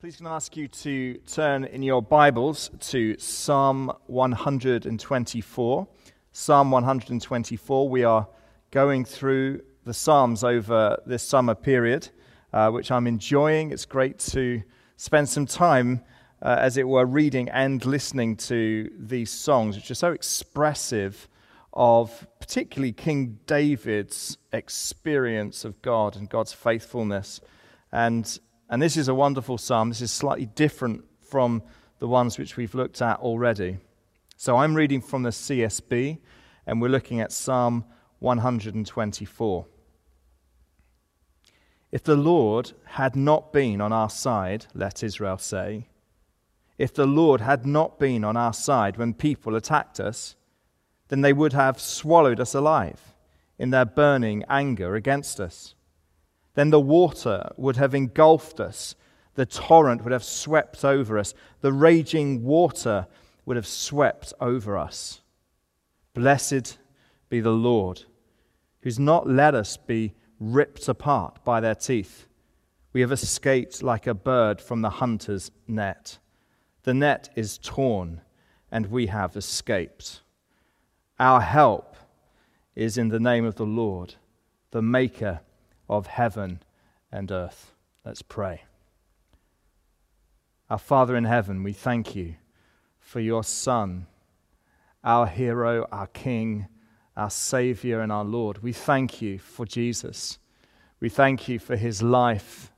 Please can I ask you to turn in your Bibles to Psalm 124. Psalm 124. We are going through the Psalms over this summer period, uh, which I'm enjoying. It's great to spend some time, uh, as it were, reading and listening to these songs, which are so expressive of particularly King David's experience of God and God's faithfulness. And and this is a wonderful psalm. This is slightly different from the ones which we've looked at already. So I'm reading from the CSB, and we're looking at Psalm 124. If the Lord had not been on our side, let Israel say, if the Lord had not been on our side when people attacked us, then they would have swallowed us alive in their burning anger against us then the water would have engulfed us. The torrent would have swept over us. The raging water would have swept over us. Blessed be the Lord, who's not let us be ripped apart by their teeth. We have escaped like a bird from the hunter's net. The net is torn, and we have escaped. Our help is in the name of the Lord, the Maker of heaven and earth. Let's pray. Our Father in heaven, we thank you for your Son, our hero, our King, our Savior, and our Lord. We thank you for Jesus. We thank you for his life.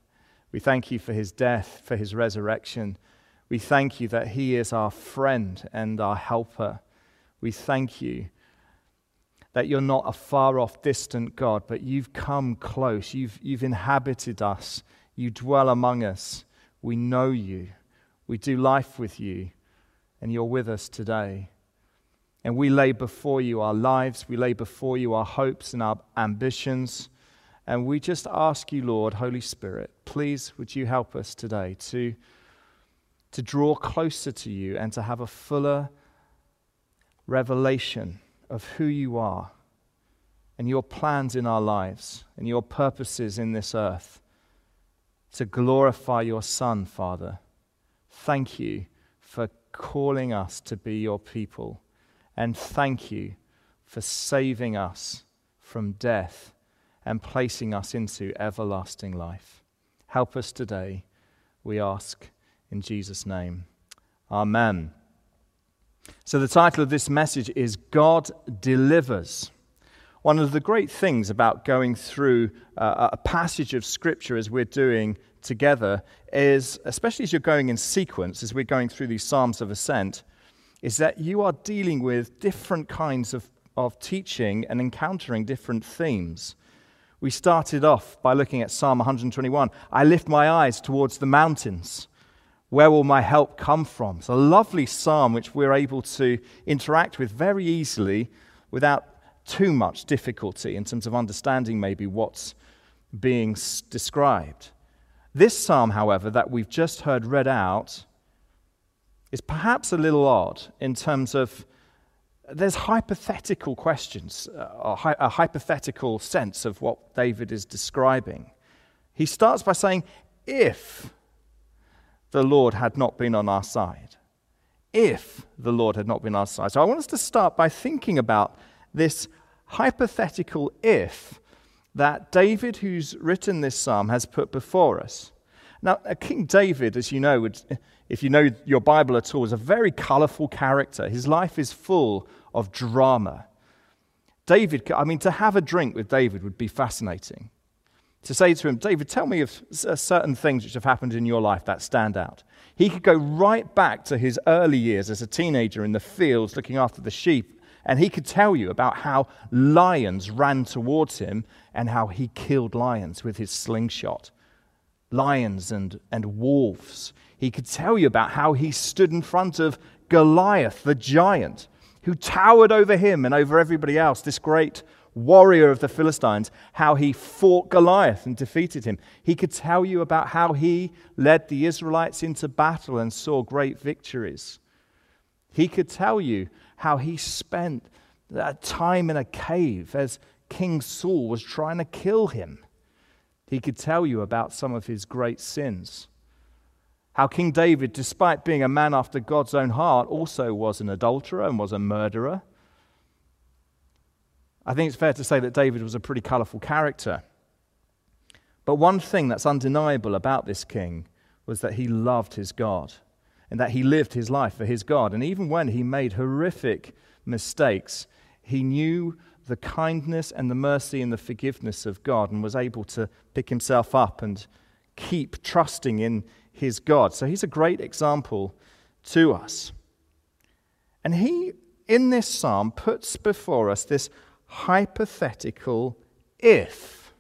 We thank you for his death, for his resurrection. We thank you that he is our friend and our helper. We thank you that you're not a far off, distant God, but you've come close. You've, you've inhabited us. You dwell among us. We know you. We do life with you, and you're with us today. And we lay before you our lives, we lay before you our hopes and our ambitions. And we just ask you, Lord, Holy Spirit, please would you help us today to, to draw closer to you and to have a fuller revelation of who you are and your plans in our lives and your purposes in this earth to glorify your Son, Father. Thank you for calling us to be your people. And thank you for saving us from death and placing us into everlasting life. Help us today, we ask in Jesus' name. Amen. So, the title of this message is God Delivers. One of the great things about going through uh, a passage of Scripture as we're doing together is, especially as you're going in sequence, as we're going through these Psalms of Ascent, is that you are dealing with different kinds of, of teaching and encountering different themes. We started off by looking at Psalm 121 I lift my eyes towards the mountains. Where will my help come from? It's a lovely psalm which we're able to interact with very easily without too much difficulty in terms of understanding maybe what's being described. This psalm, however, that we've just heard read out is perhaps a little odd in terms of there's hypothetical questions, uh, a hypothetical sense of what David is describing. He starts by saying, If the Lord had not been on our side. If the Lord had not been on our side. So I want us to start by thinking about this hypothetical if that David, who's written this psalm, has put before us. Now, uh, King David, as you know, would, if you know your Bible at all, is a very colorful character. His life is full of drama. David, I mean, to have a drink with David would be fascinating to say to him, David, tell me of uh, certain things which have happened in your life that stand out. He could go right back to his early years as a teenager in the fields looking after the sheep, and he could tell you about how lions ran towards him and how he killed lions with his slingshot. Lions and, and wolves. He could tell you about how he stood in front of Goliath, the giant, who towered over him and over everybody else, this great warrior of the Philistines, how he fought Goliath and defeated him. He could tell you about how he led the Israelites into battle and saw great victories. He could tell you how he spent that time in a cave as King Saul was trying to kill him. He could tell you about some of his great sins. How King David, despite being a man after God's own heart, also was an adulterer and was a murderer. I think it's fair to say that David was a pretty colourful character. But one thing that's undeniable about this king was that he loved his God and that he lived his life for his God. And even when he made horrific mistakes, he knew the kindness and the mercy and the forgiveness of God and was able to pick himself up and keep trusting in his God. So he's a great example to us. And he, in this psalm, puts before us this hypothetical if.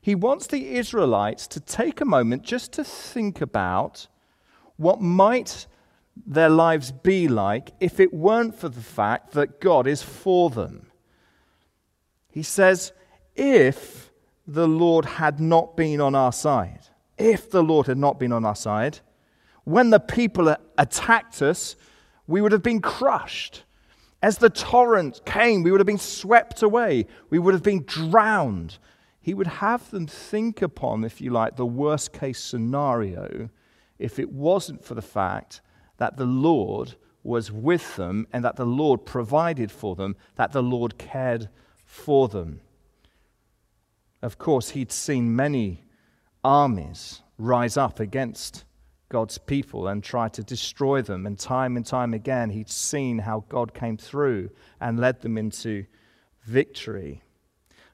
He wants the Israelites to take a moment just to think about what might their lives be like if it weren't for the fact that God is for them. He says, if the Lord had not been on our side, if the Lord had not been on our side, when the people attacked us, we would have been crushed. As the torrent came, we would have been swept away. We would have been drowned. He would have them think upon, if you like, the worst case scenario if it wasn't for the fact that the Lord was with them and that the Lord provided for them, that the Lord cared for them. Of course, he'd seen many armies rise up against God's people and tried to destroy them. And time and time again, he'd seen how God came through and led them into victory.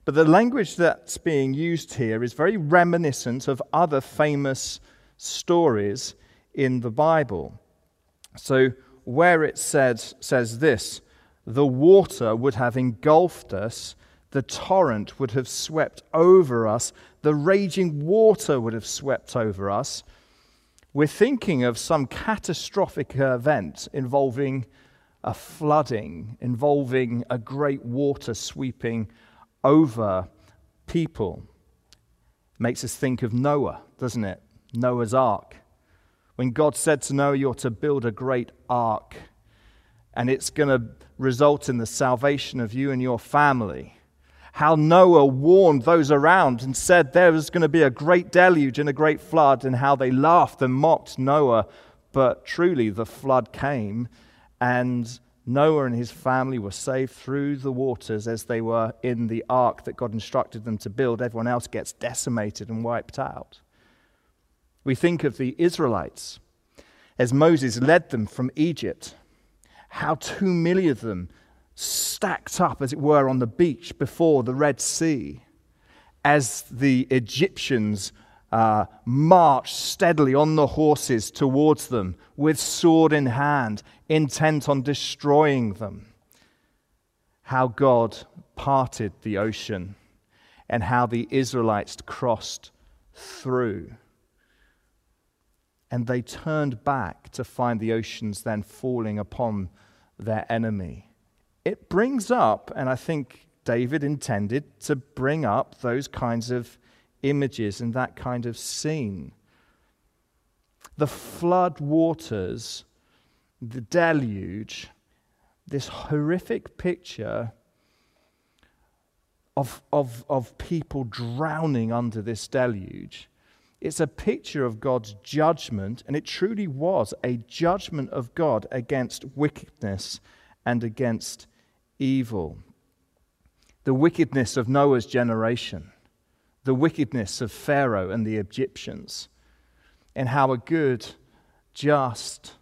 But the language that's being used here is very reminiscent of other famous stories in the Bible. So, where it said, says this, the water would have engulfed us, the torrent would have swept over us, the raging water would have swept over us. We're thinking of some catastrophic event involving a flooding, involving a great water sweeping over people. Makes us think of Noah, doesn't it? Noah's ark. When God said to Noah, You're to build a great ark, and it's going to result in the salvation of you and your family how Noah warned those around and said there was going to be a great deluge and a great flood, and how they laughed and mocked Noah. But truly, the flood came, and Noah and his family were saved through the waters as they were in the ark that God instructed them to build. Everyone else gets decimated and wiped out. We think of the Israelites as Moses led them from Egypt, how two million of them stacked up, as it were, on the beach before the Red Sea as the Egyptians uh, marched steadily on the horses towards them with sword in hand, intent on destroying them. How God parted the ocean and how the Israelites crossed through. And they turned back to find the oceans then falling upon their enemy it brings up, and I think David intended to bring up those kinds of images and that kind of scene. The flood waters, the deluge, this horrific picture of, of, of people drowning under this deluge. It's a picture of God's judgment, and it truly was a judgment of God against wickedness and against evil. The wickedness of Noah's generation, the wickedness of Pharaoh and the Egyptians, and how a good, just,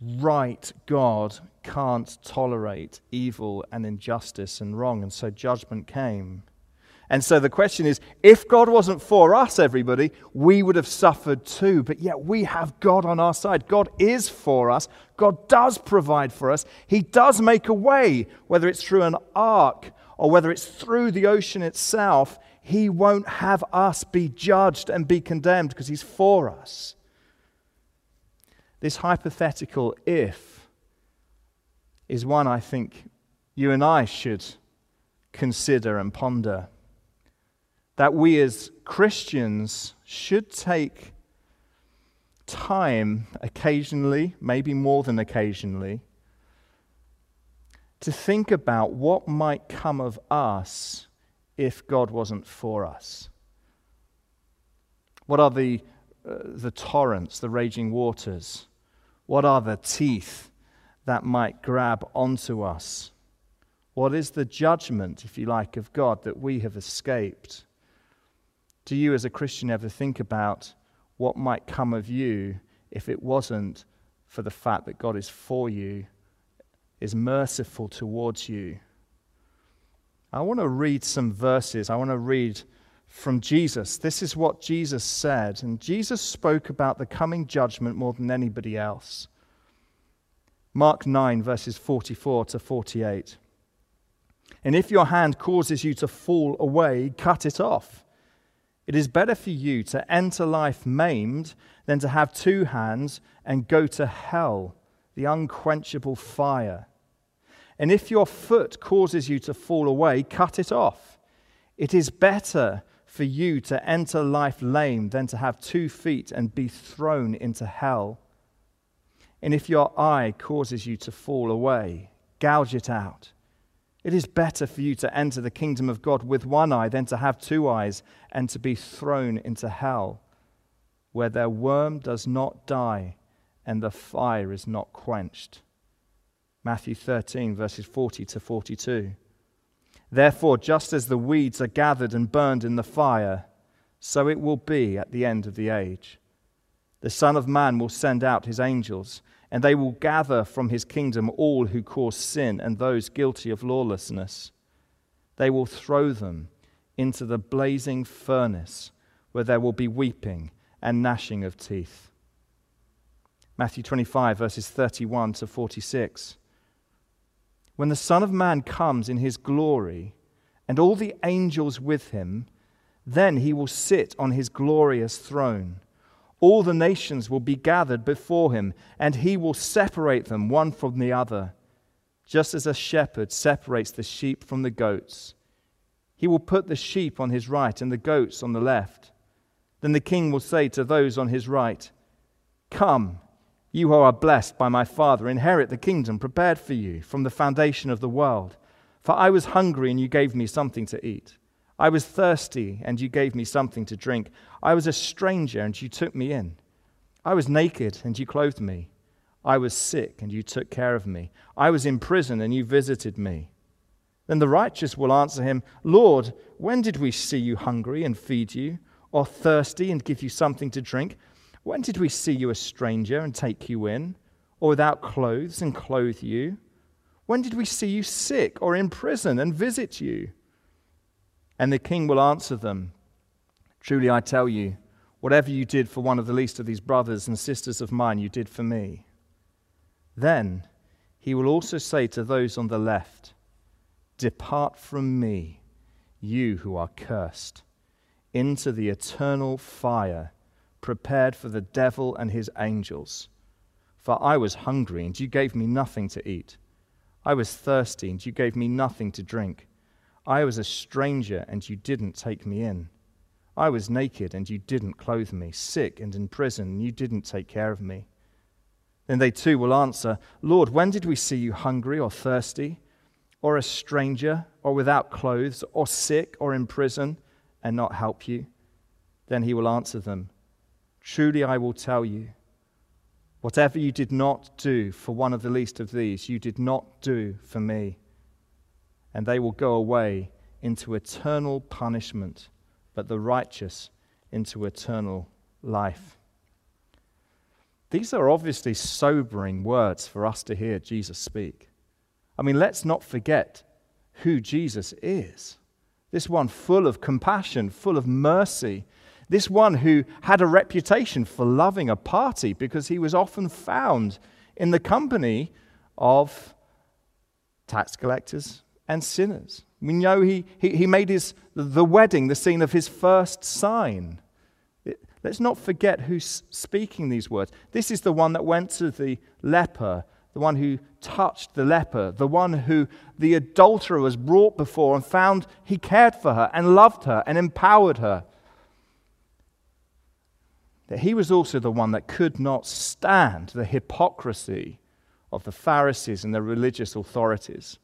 right God can't tolerate evil and injustice and wrong. And so judgment came. And so the question is if God wasn't for us, everybody, we would have suffered too. But yet we have God on our side. God is for us. God does provide for us. He does make a way, whether it's through an ark or whether it's through the ocean itself. He won't have us be judged and be condemned because He's for us. This hypothetical if is one I think you and I should consider and ponder that we as Christians should take time occasionally, maybe more than occasionally, to think about what might come of us if God wasn't for us. What are the uh, the torrents, the raging waters? What are the teeth that might grab onto us? What is the judgment, if you like, of God that we have escaped? Do you, as a Christian, ever think about what might come of you if it wasn't for the fact that God is for you, is merciful towards you? I want to read some verses. I want to read from Jesus. This is what Jesus said. And Jesus spoke about the coming judgment more than anybody else. Mark 9, verses 44 to 48. And if your hand causes you to fall away, cut it off. It is better for you to enter life maimed than to have two hands and go to hell, the unquenchable fire. And if your foot causes you to fall away, cut it off. It is better for you to enter life lame than to have two feet and be thrown into hell. And if your eye causes you to fall away, gouge it out. It is better for you to enter the kingdom of God with one eye than to have two eyes and to be thrown into hell, where their worm does not die and the fire is not quenched. Matthew 13, verses 40 to 42. Therefore, just as the weeds are gathered and burned in the fire, so it will be at the end of the age. The Son of Man will send out his angels and they will gather from his kingdom all who cause sin and those guilty of lawlessness. They will throw them into the blazing furnace where there will be weeping and gnashing of teeth. Matthew 25, verses 31 to 46. When the Son of Man comes in his glory and all the angels with him, then he will sit on his glorious throne all the nations will be gathered before him, and he will separate them one from the other, just as a shepherd separates the sheep from the goats. He will put the sheep on his right and the goats on the left. Then the king will say to those on his right, Come, you who are blessed by my Father, inherit the kingdom prepared for you from the foundation of the world. For I was hungry, and you gave me something to eat. I was thirsty, and you gave me something to drink. I was a stranger, and you took me in. I was naked, and you clothed me. I was sick, and you took care of me. I was in prison, and you visited me. Then the righteous will answer him, Lord, when did we see you hungry and feed you, or thirsty and give you something to drink? When did we see you a stranger and take you in, or without clothes and clothe you? When did we see you sick or in prison and visit you? And the king will answer them Truly I tell you, whatever you did for one of the least of these brothers and sisters of mine, you did for me. Then he will also say to those on the left, Depart from me, you who are cursed, into the eternal fire prepared for the devil and his angels. For I was hungry, and you gave me nothing to eat. I was thirsty, and you gave me nothing to drink. I was a stranger, and you didn't take me in. I was naked, and you didn't clothe me, sick and in prison, and you didn't take care of me. Then they too will answer, Lord, when did we see you hungry or thirsty, or a stranger, or without clothes, or sick, or in prison, and not help you? Then he will answer them, Truly I will tell you, whatever you did not do for one of the least of these, you did not do for me and they will go away into eternal punishment, but the righteous into eternal life. These are obviously sobering words for us to hear Jesus speak. I mean, let's not forget who Jesus is. This one full of compassion, full of mercy. This one who had a reputation for loving a party because he was often found in the company of tax collectors, and sinners. We know he, he, he made his, the wedding the scene of his first sign. It, let's not forget who's speaking these words. This is the one that went to the leper, the one who touched the leper, the one who the adulterer was brought before and found he cared for her and loved her and empowered her. That he was also the one that could not stand the hypocrisy of the Pharisees and the religious authorities.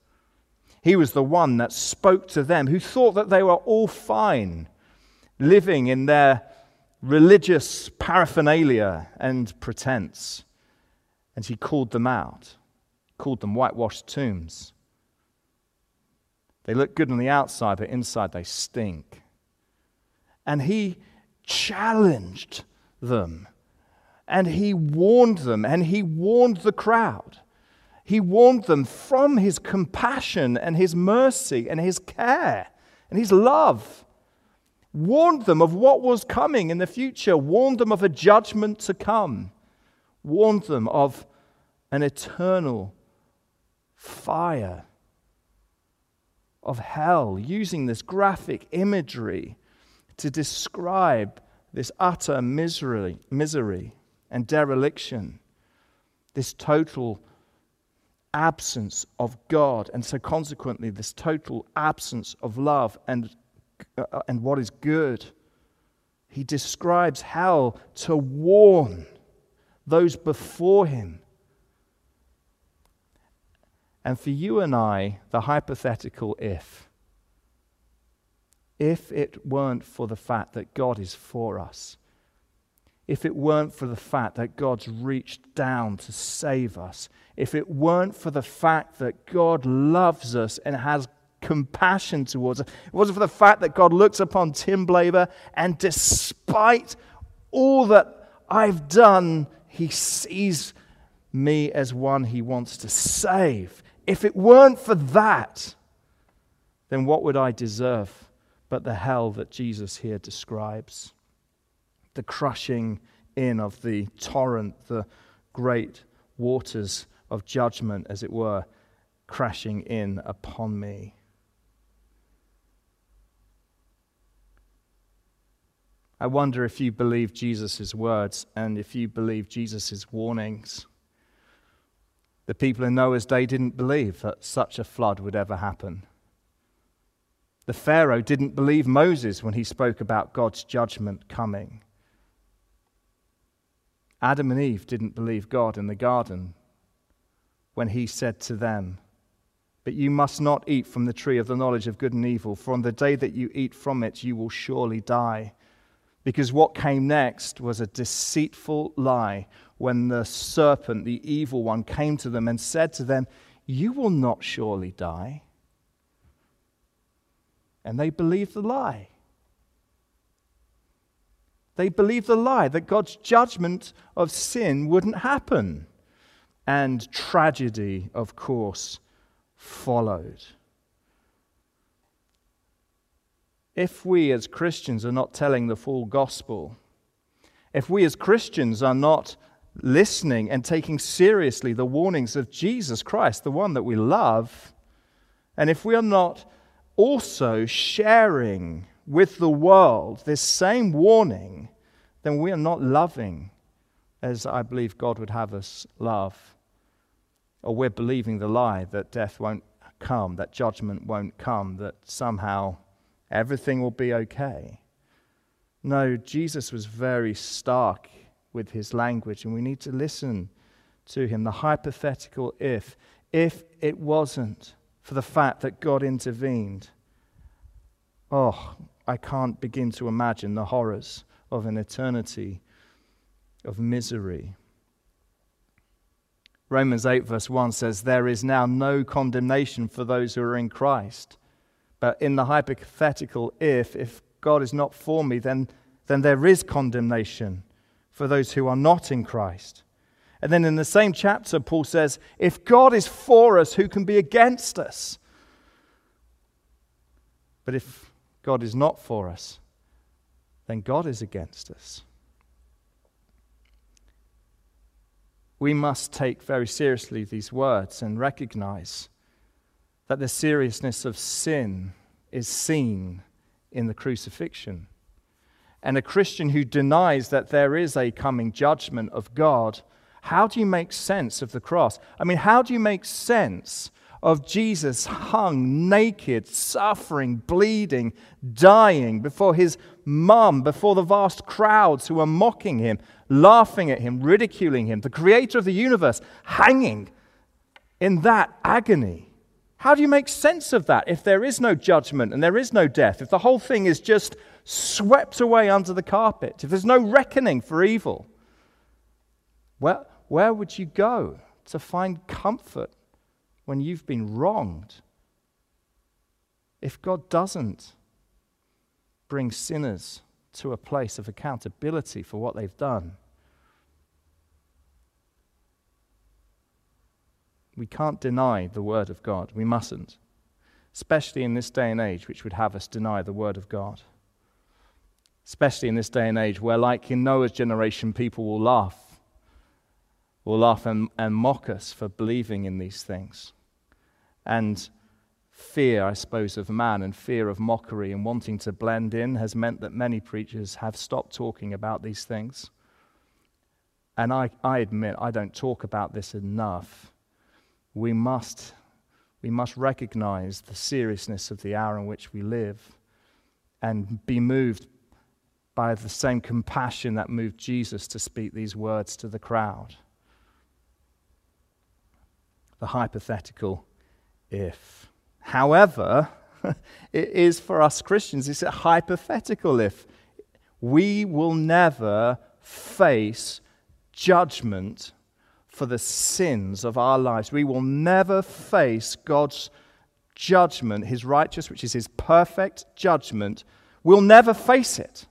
He was the one that spoke to them who thought that they were all fine, living in their religious paraphernalia and pretense. And he called them out, called them whitewashed tombs. They look good on the outside, but inside they stink. And he challenged them. And he warned them, and he warned the crowd. He warned them from his compassion and his mercy and his care and his love. Warned them of what was coming in the future, warned them of a judgment to come, warned them of an eternal fire of hell, using this graphic imagery to describe this utter misery, misery and dereliction, this total absence of God, and so consequently, this total absence of love and, uh, and what is good. He describes hell to warn those before him. And for you and I, the hypothetical if if it weren't for the fact that God is for us, if it weren't for the fact that God's reached down to save us, if it weren't for the fact that God loves us and has compassion towards us, it wasn't for the fact that God looks upon Tim Blaber and despite all that I've done, he sees me as one he wants to save. If it weren't for that, then what would I deserve? but the hell that Jesus here describes. The crushing in of the torrent, the great waters of judgment, as it were, crashing in upon me. I wonder if you believe Jesus' words and if you believe Jesus' warnings. The people in Noah's day didn't believe that such a flood would ever happen. The Pharaoh didn't believe Moses when he spoke about God's judgment coming. Adam and Eve didn't believe God in the garden when he said to them, But you must not eat from the tree of the knowledge of good and evil, for on the day that you eat from it, you will surely die. Because what came next was a deceitful lie when the serpent, the evil one, came to them and said to them, You will not surely die and they believed the lie. They believed the lie that God's judgment of sin wouldn't happen. And tragedy, of course, followed. If we as Christians are not telling the full gospel, if we as Christians are not listening and taking seriously the warnings of Jesus Christ, the one that we love, and if we are not also sharing with the world this same warning, then we are not loving as I believe God would have us love. Or we're believing the lie that death won't come, that judgment won't come, that somehow everything will be okay. No, Jesus was very stark with his language, and we need to listen to him. The hypothetical if, if it wasn't for the fact that God intervened. Oh, I can't begin to imagine the horrors of an eternity of misery. Romans 8, verse 1 says, There is now no condemnation for those who are in Christ. But in the hypothetical, if, if God is not for me, then, then there is condemnation for those who are not in Christ. And then in the same chapter, Paul says, If God is for us, who can be against us? But if God is not for us, then God is against us. We must take very seriously these words and recognize that the seriousness of sin is seen in the crucifixion. And a Christian who denies that there is a coming judgment of God how do you make sense of the cross? I mean, how do you make sense of Jesus hung naked, suffering, bleeding, dying before his mum, before the vast crowds who were mocking him, laughing at him, ridiculing him, the creator of the universe, hanging in that agony? How do you make sense of that if there is no judgment and there is no death? If the whole thing is just swept away under the carpet, if there's no reckoning for evil, where, where would you go to find comfort when you've been wronged? If God doesn't bring sinners to a place of accountability for what they've done, we can't deny the Word of God. We mustn't, especially in this day and age, which would have us deny the Word of God especially in this day and age where, like in Noah's generation, people will laugh, will laugh and, and mock us for believing in these things. And fear, I suppose, of man and fear of mockery and wanting to blend in has meant that many preachers have stopped talking about these things. And I, I admit, I don't talk about this enough. We must, we must recognize the seriousness of the hour in which we live and be moved by the same compassion that moved Jesus to speak these words to the crowd. The hypothetical if. However, it is for us Christians, it's a hypothetical if. We will never face judgment for the sins of our lives. We will never face God's judgment, his righteous, which is his perfect judgment. We'll never face it.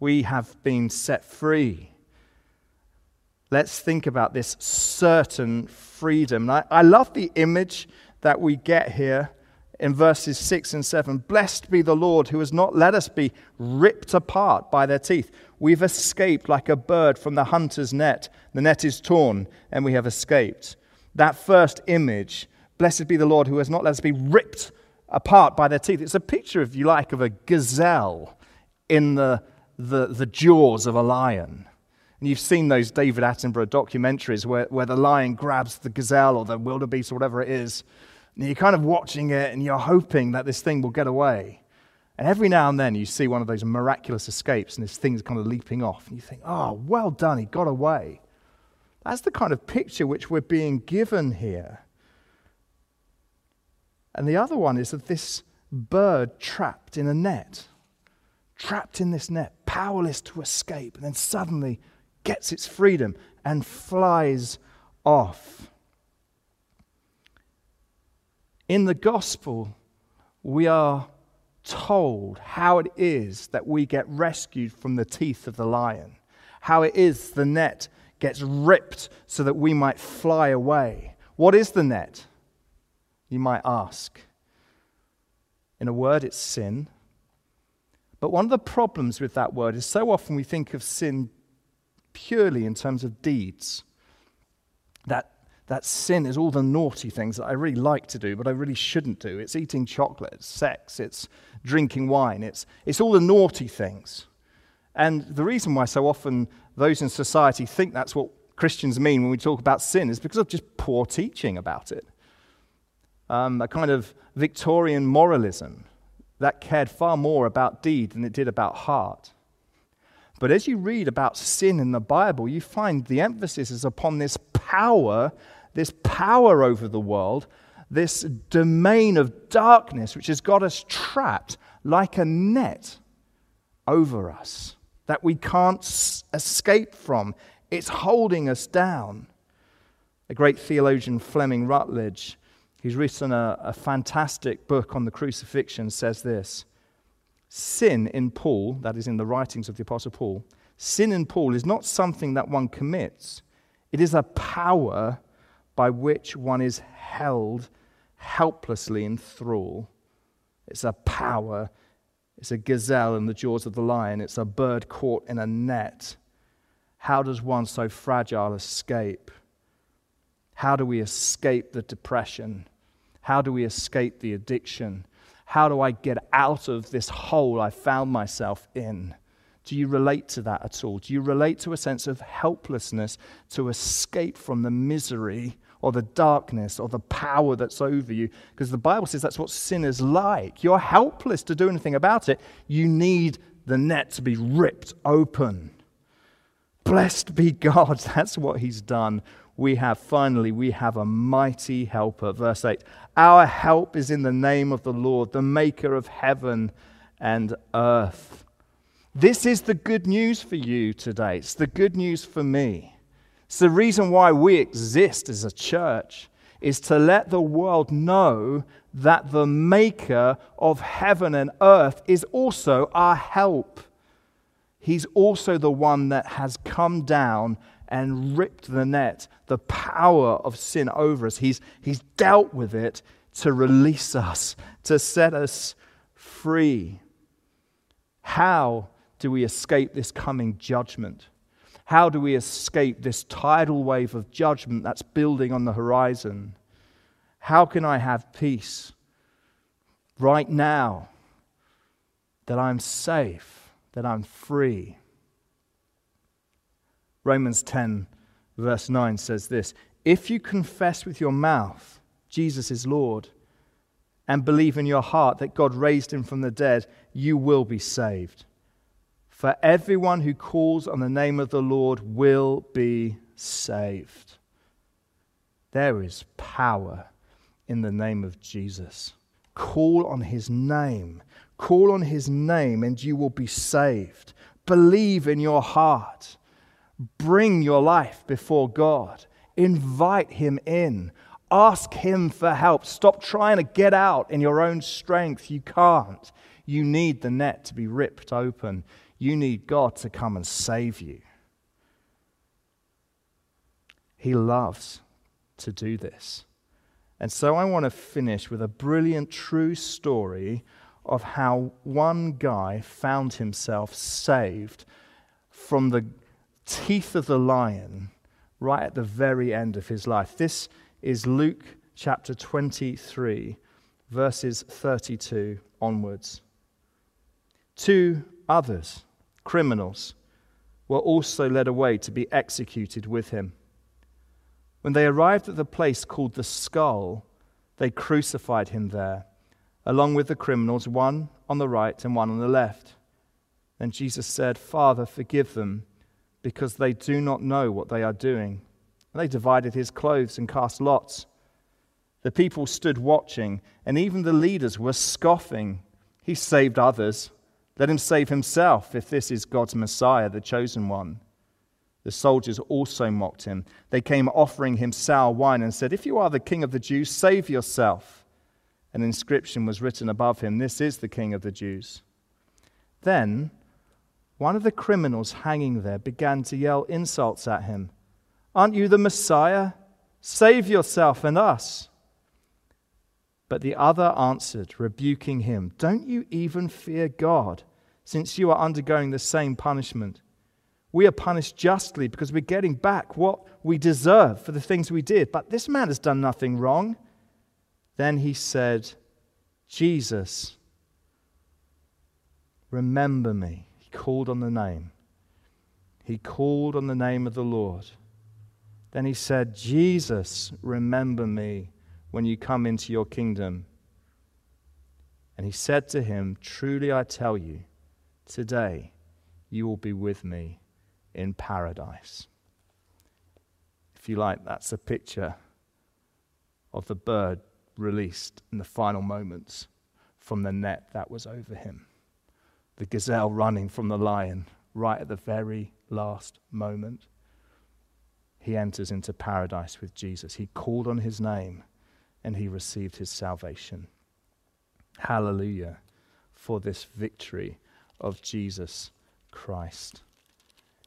We have been set free. Let's think about this certain freedom. I, I love the image that we get here in verses 6 and 7. Blessed be the Lord who has not let us be ripped apart by their teeth. We've escaped like a bird from the hunter's net. The net is torn, and we have escaped. That first image, blessed be the Lord who has not let us be ripped apart by their teeth. It's a picture, if you like, of a gazelle in the the, the jaws of a lion. And you've seen those David Attenborough documentaries where, where the lion grabs the gazelle or the wildebeest or whatever it is. And you're kind of watching it and you're hoping that this thing will get away. And every now and then you see one of those miraculous escapes and this thing's kind of leaping off. And you think, oh, well done, he got away. That's the kind of picture which we're being given here. And the other one is of this bird trapped in a net trapped in this net, powerless to escape, and then suddenly gets its freedom and flies off. In the gospel, we are told how it is that we get rescued from the teeth of the lion, how it is the net gets ripped so that we might fly away. What is the net? You might ask. In a word, it's sin. But one of the problems with that word is so often we think of sin purely in terms of deeds. That, that sin is all the naughty things that I really like to do, but I really shouldn't do. It's eating chocolate, it's sex, it's drinking wine, it's, it's all the naughty things. And the reason why so often those in society think that's what Christians mean when we talk about sin is because of just poor teaching about it. Um, a kind of Victorian moralism that cared far more about deed than it did about heart. But as you read about sin in the Bible, you find the emphasis is upon this power, this power over the world, this domain of darkness which has got us trapped like a net over us that we can't escape from. It's holding us down. A great theologian Fleming Rutledge who's written a, a fantastic book on the crucifixion, says this Sin in Paul, that is in the writings of the Apostle Paul, sin in Paul is not something that one commits, it is a power by which one is held helplessly in thrall. It's a power. It's a gazelle in the jaws of the lion. It's a bird caught in a net. How does one so fragile escape? How do we escape the depression? How do we escape the addiction? How do I get out of this hole I found myself in? Do you relate to that at all? Do you relate to a sense of helplessness to escape from the misery or the darkness or the power that's over you? Because the Bible says that's what sin is like. You're helpless to do anything about it. You need the net to be ripped open. Blessed be God. That's what He's done we have finally we have a mighty helper verse 8 our help is in the name of the lord the maker of heaven and earth This is the good news for you today. It's the good news for me. It's the reason why we exist as a church is to let the world know that the maker of heaven and earth is also our help. He's also the one that has come down and ripped the net, the power of sin over us. He's, he's dealt with it to release us, to set us free. How do we escape this coming judgment? How do we escape this tidal wave of judgment that's building on the horizon? How can I have peace right now that I'm safe, that I'm free? Romans 10, verse 9 says this If you confess with your mouth Jesus is Lord and believe in your heart that God raised him from the dead, you will be saved. For everyone who calls on the name of the Lord will be saved. There is power in the name of Jesus. Call on his name. Call on his name, and you will be saved. Believe in your heart. Bring your life before God. Invite him in. Ask him for help. Stop trying to get out in your own strength. You can't. You need the net to be ripped open. You need God to come and save you. He loves to do this. And so I want to finish with a brilliant, true story of how one guy found himself saved from the teeth of the lion right at the very end of his life. This is Luke chapter 23, verses 32 onwards. Two others criminals, were also led away to be executed with him. When they arrived at the place called the skull, they crucified him there, along with the criminals, one on the right and one on the left. Then Jesus said, Father, forgive them, because they do not know what they are doing. They divided his clothes and cast lots. The people stood watching, and even the leaders were scoffing. He saved others let him save himself if this is God's Messiah, the chosen one. The soldiers also mocked him. They came offering him sour wine and said, If you are the king of the Jews, save yourself. An inscription was written above him This is the king of the Jews. Then one of the criminals hanging there began to yell insults at him Aren't you the Messiah? Save yourself and us. But the other answered, rebuking him, Don't you even fear God, since you are undergoing the same punishment? We are punished justly because we're getting back what we deserve for the things we did. But this man has done nothing wrong. Then he said, Jesus, remember me. Called on the name. He called on the name of the Lord. Then he said, Jesus, remember me when you come into your kingdom. And he said to him, Truly I tell you, today you will be with me in paradise. If you like, that's a picture of the bird released in the final moments from the net that was over him. The gazelle running from the lion right at the very last moment. He enters into paradise with Jesus. He called on his name and he received his salvation. Hallelujah for this victory of Jesus Christ.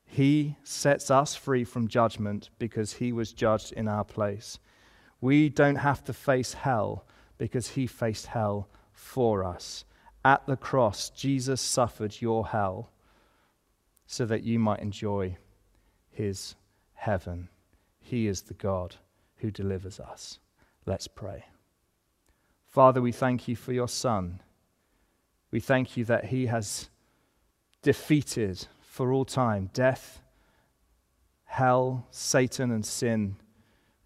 He sets us free from judgment because he was judged in our place. We don't have to face hell because he faced hell for us. At the cross, Jesus suffered your hell so that you might enjoy his heaven. He is the God who delivers us. Let's pray. Father, we thank you for your Son. We thank you that he has defeated for all time death, hell, Satan, and sin.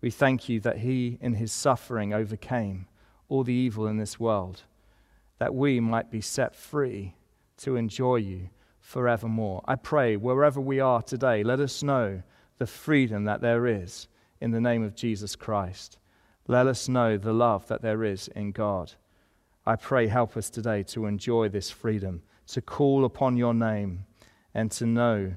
We thank you that he, in his suffering, overcame all the evil in this world, that we might be set free to enjoy you forevermore. I pray, wherever we are today, let us know the freedom that there is in the name of Jesus Christ. Let us know the love that there is in God. I pray, help us today to enjoy this freedom, to call upon your name, and to know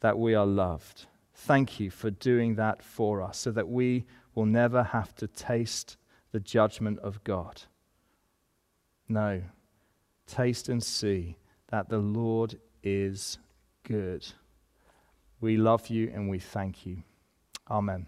that we are loved. Thank you for doing that for us so that we will never have to taste the judgment of God. No, taste and see that the Lord is good. We love you and we thank you. Amen.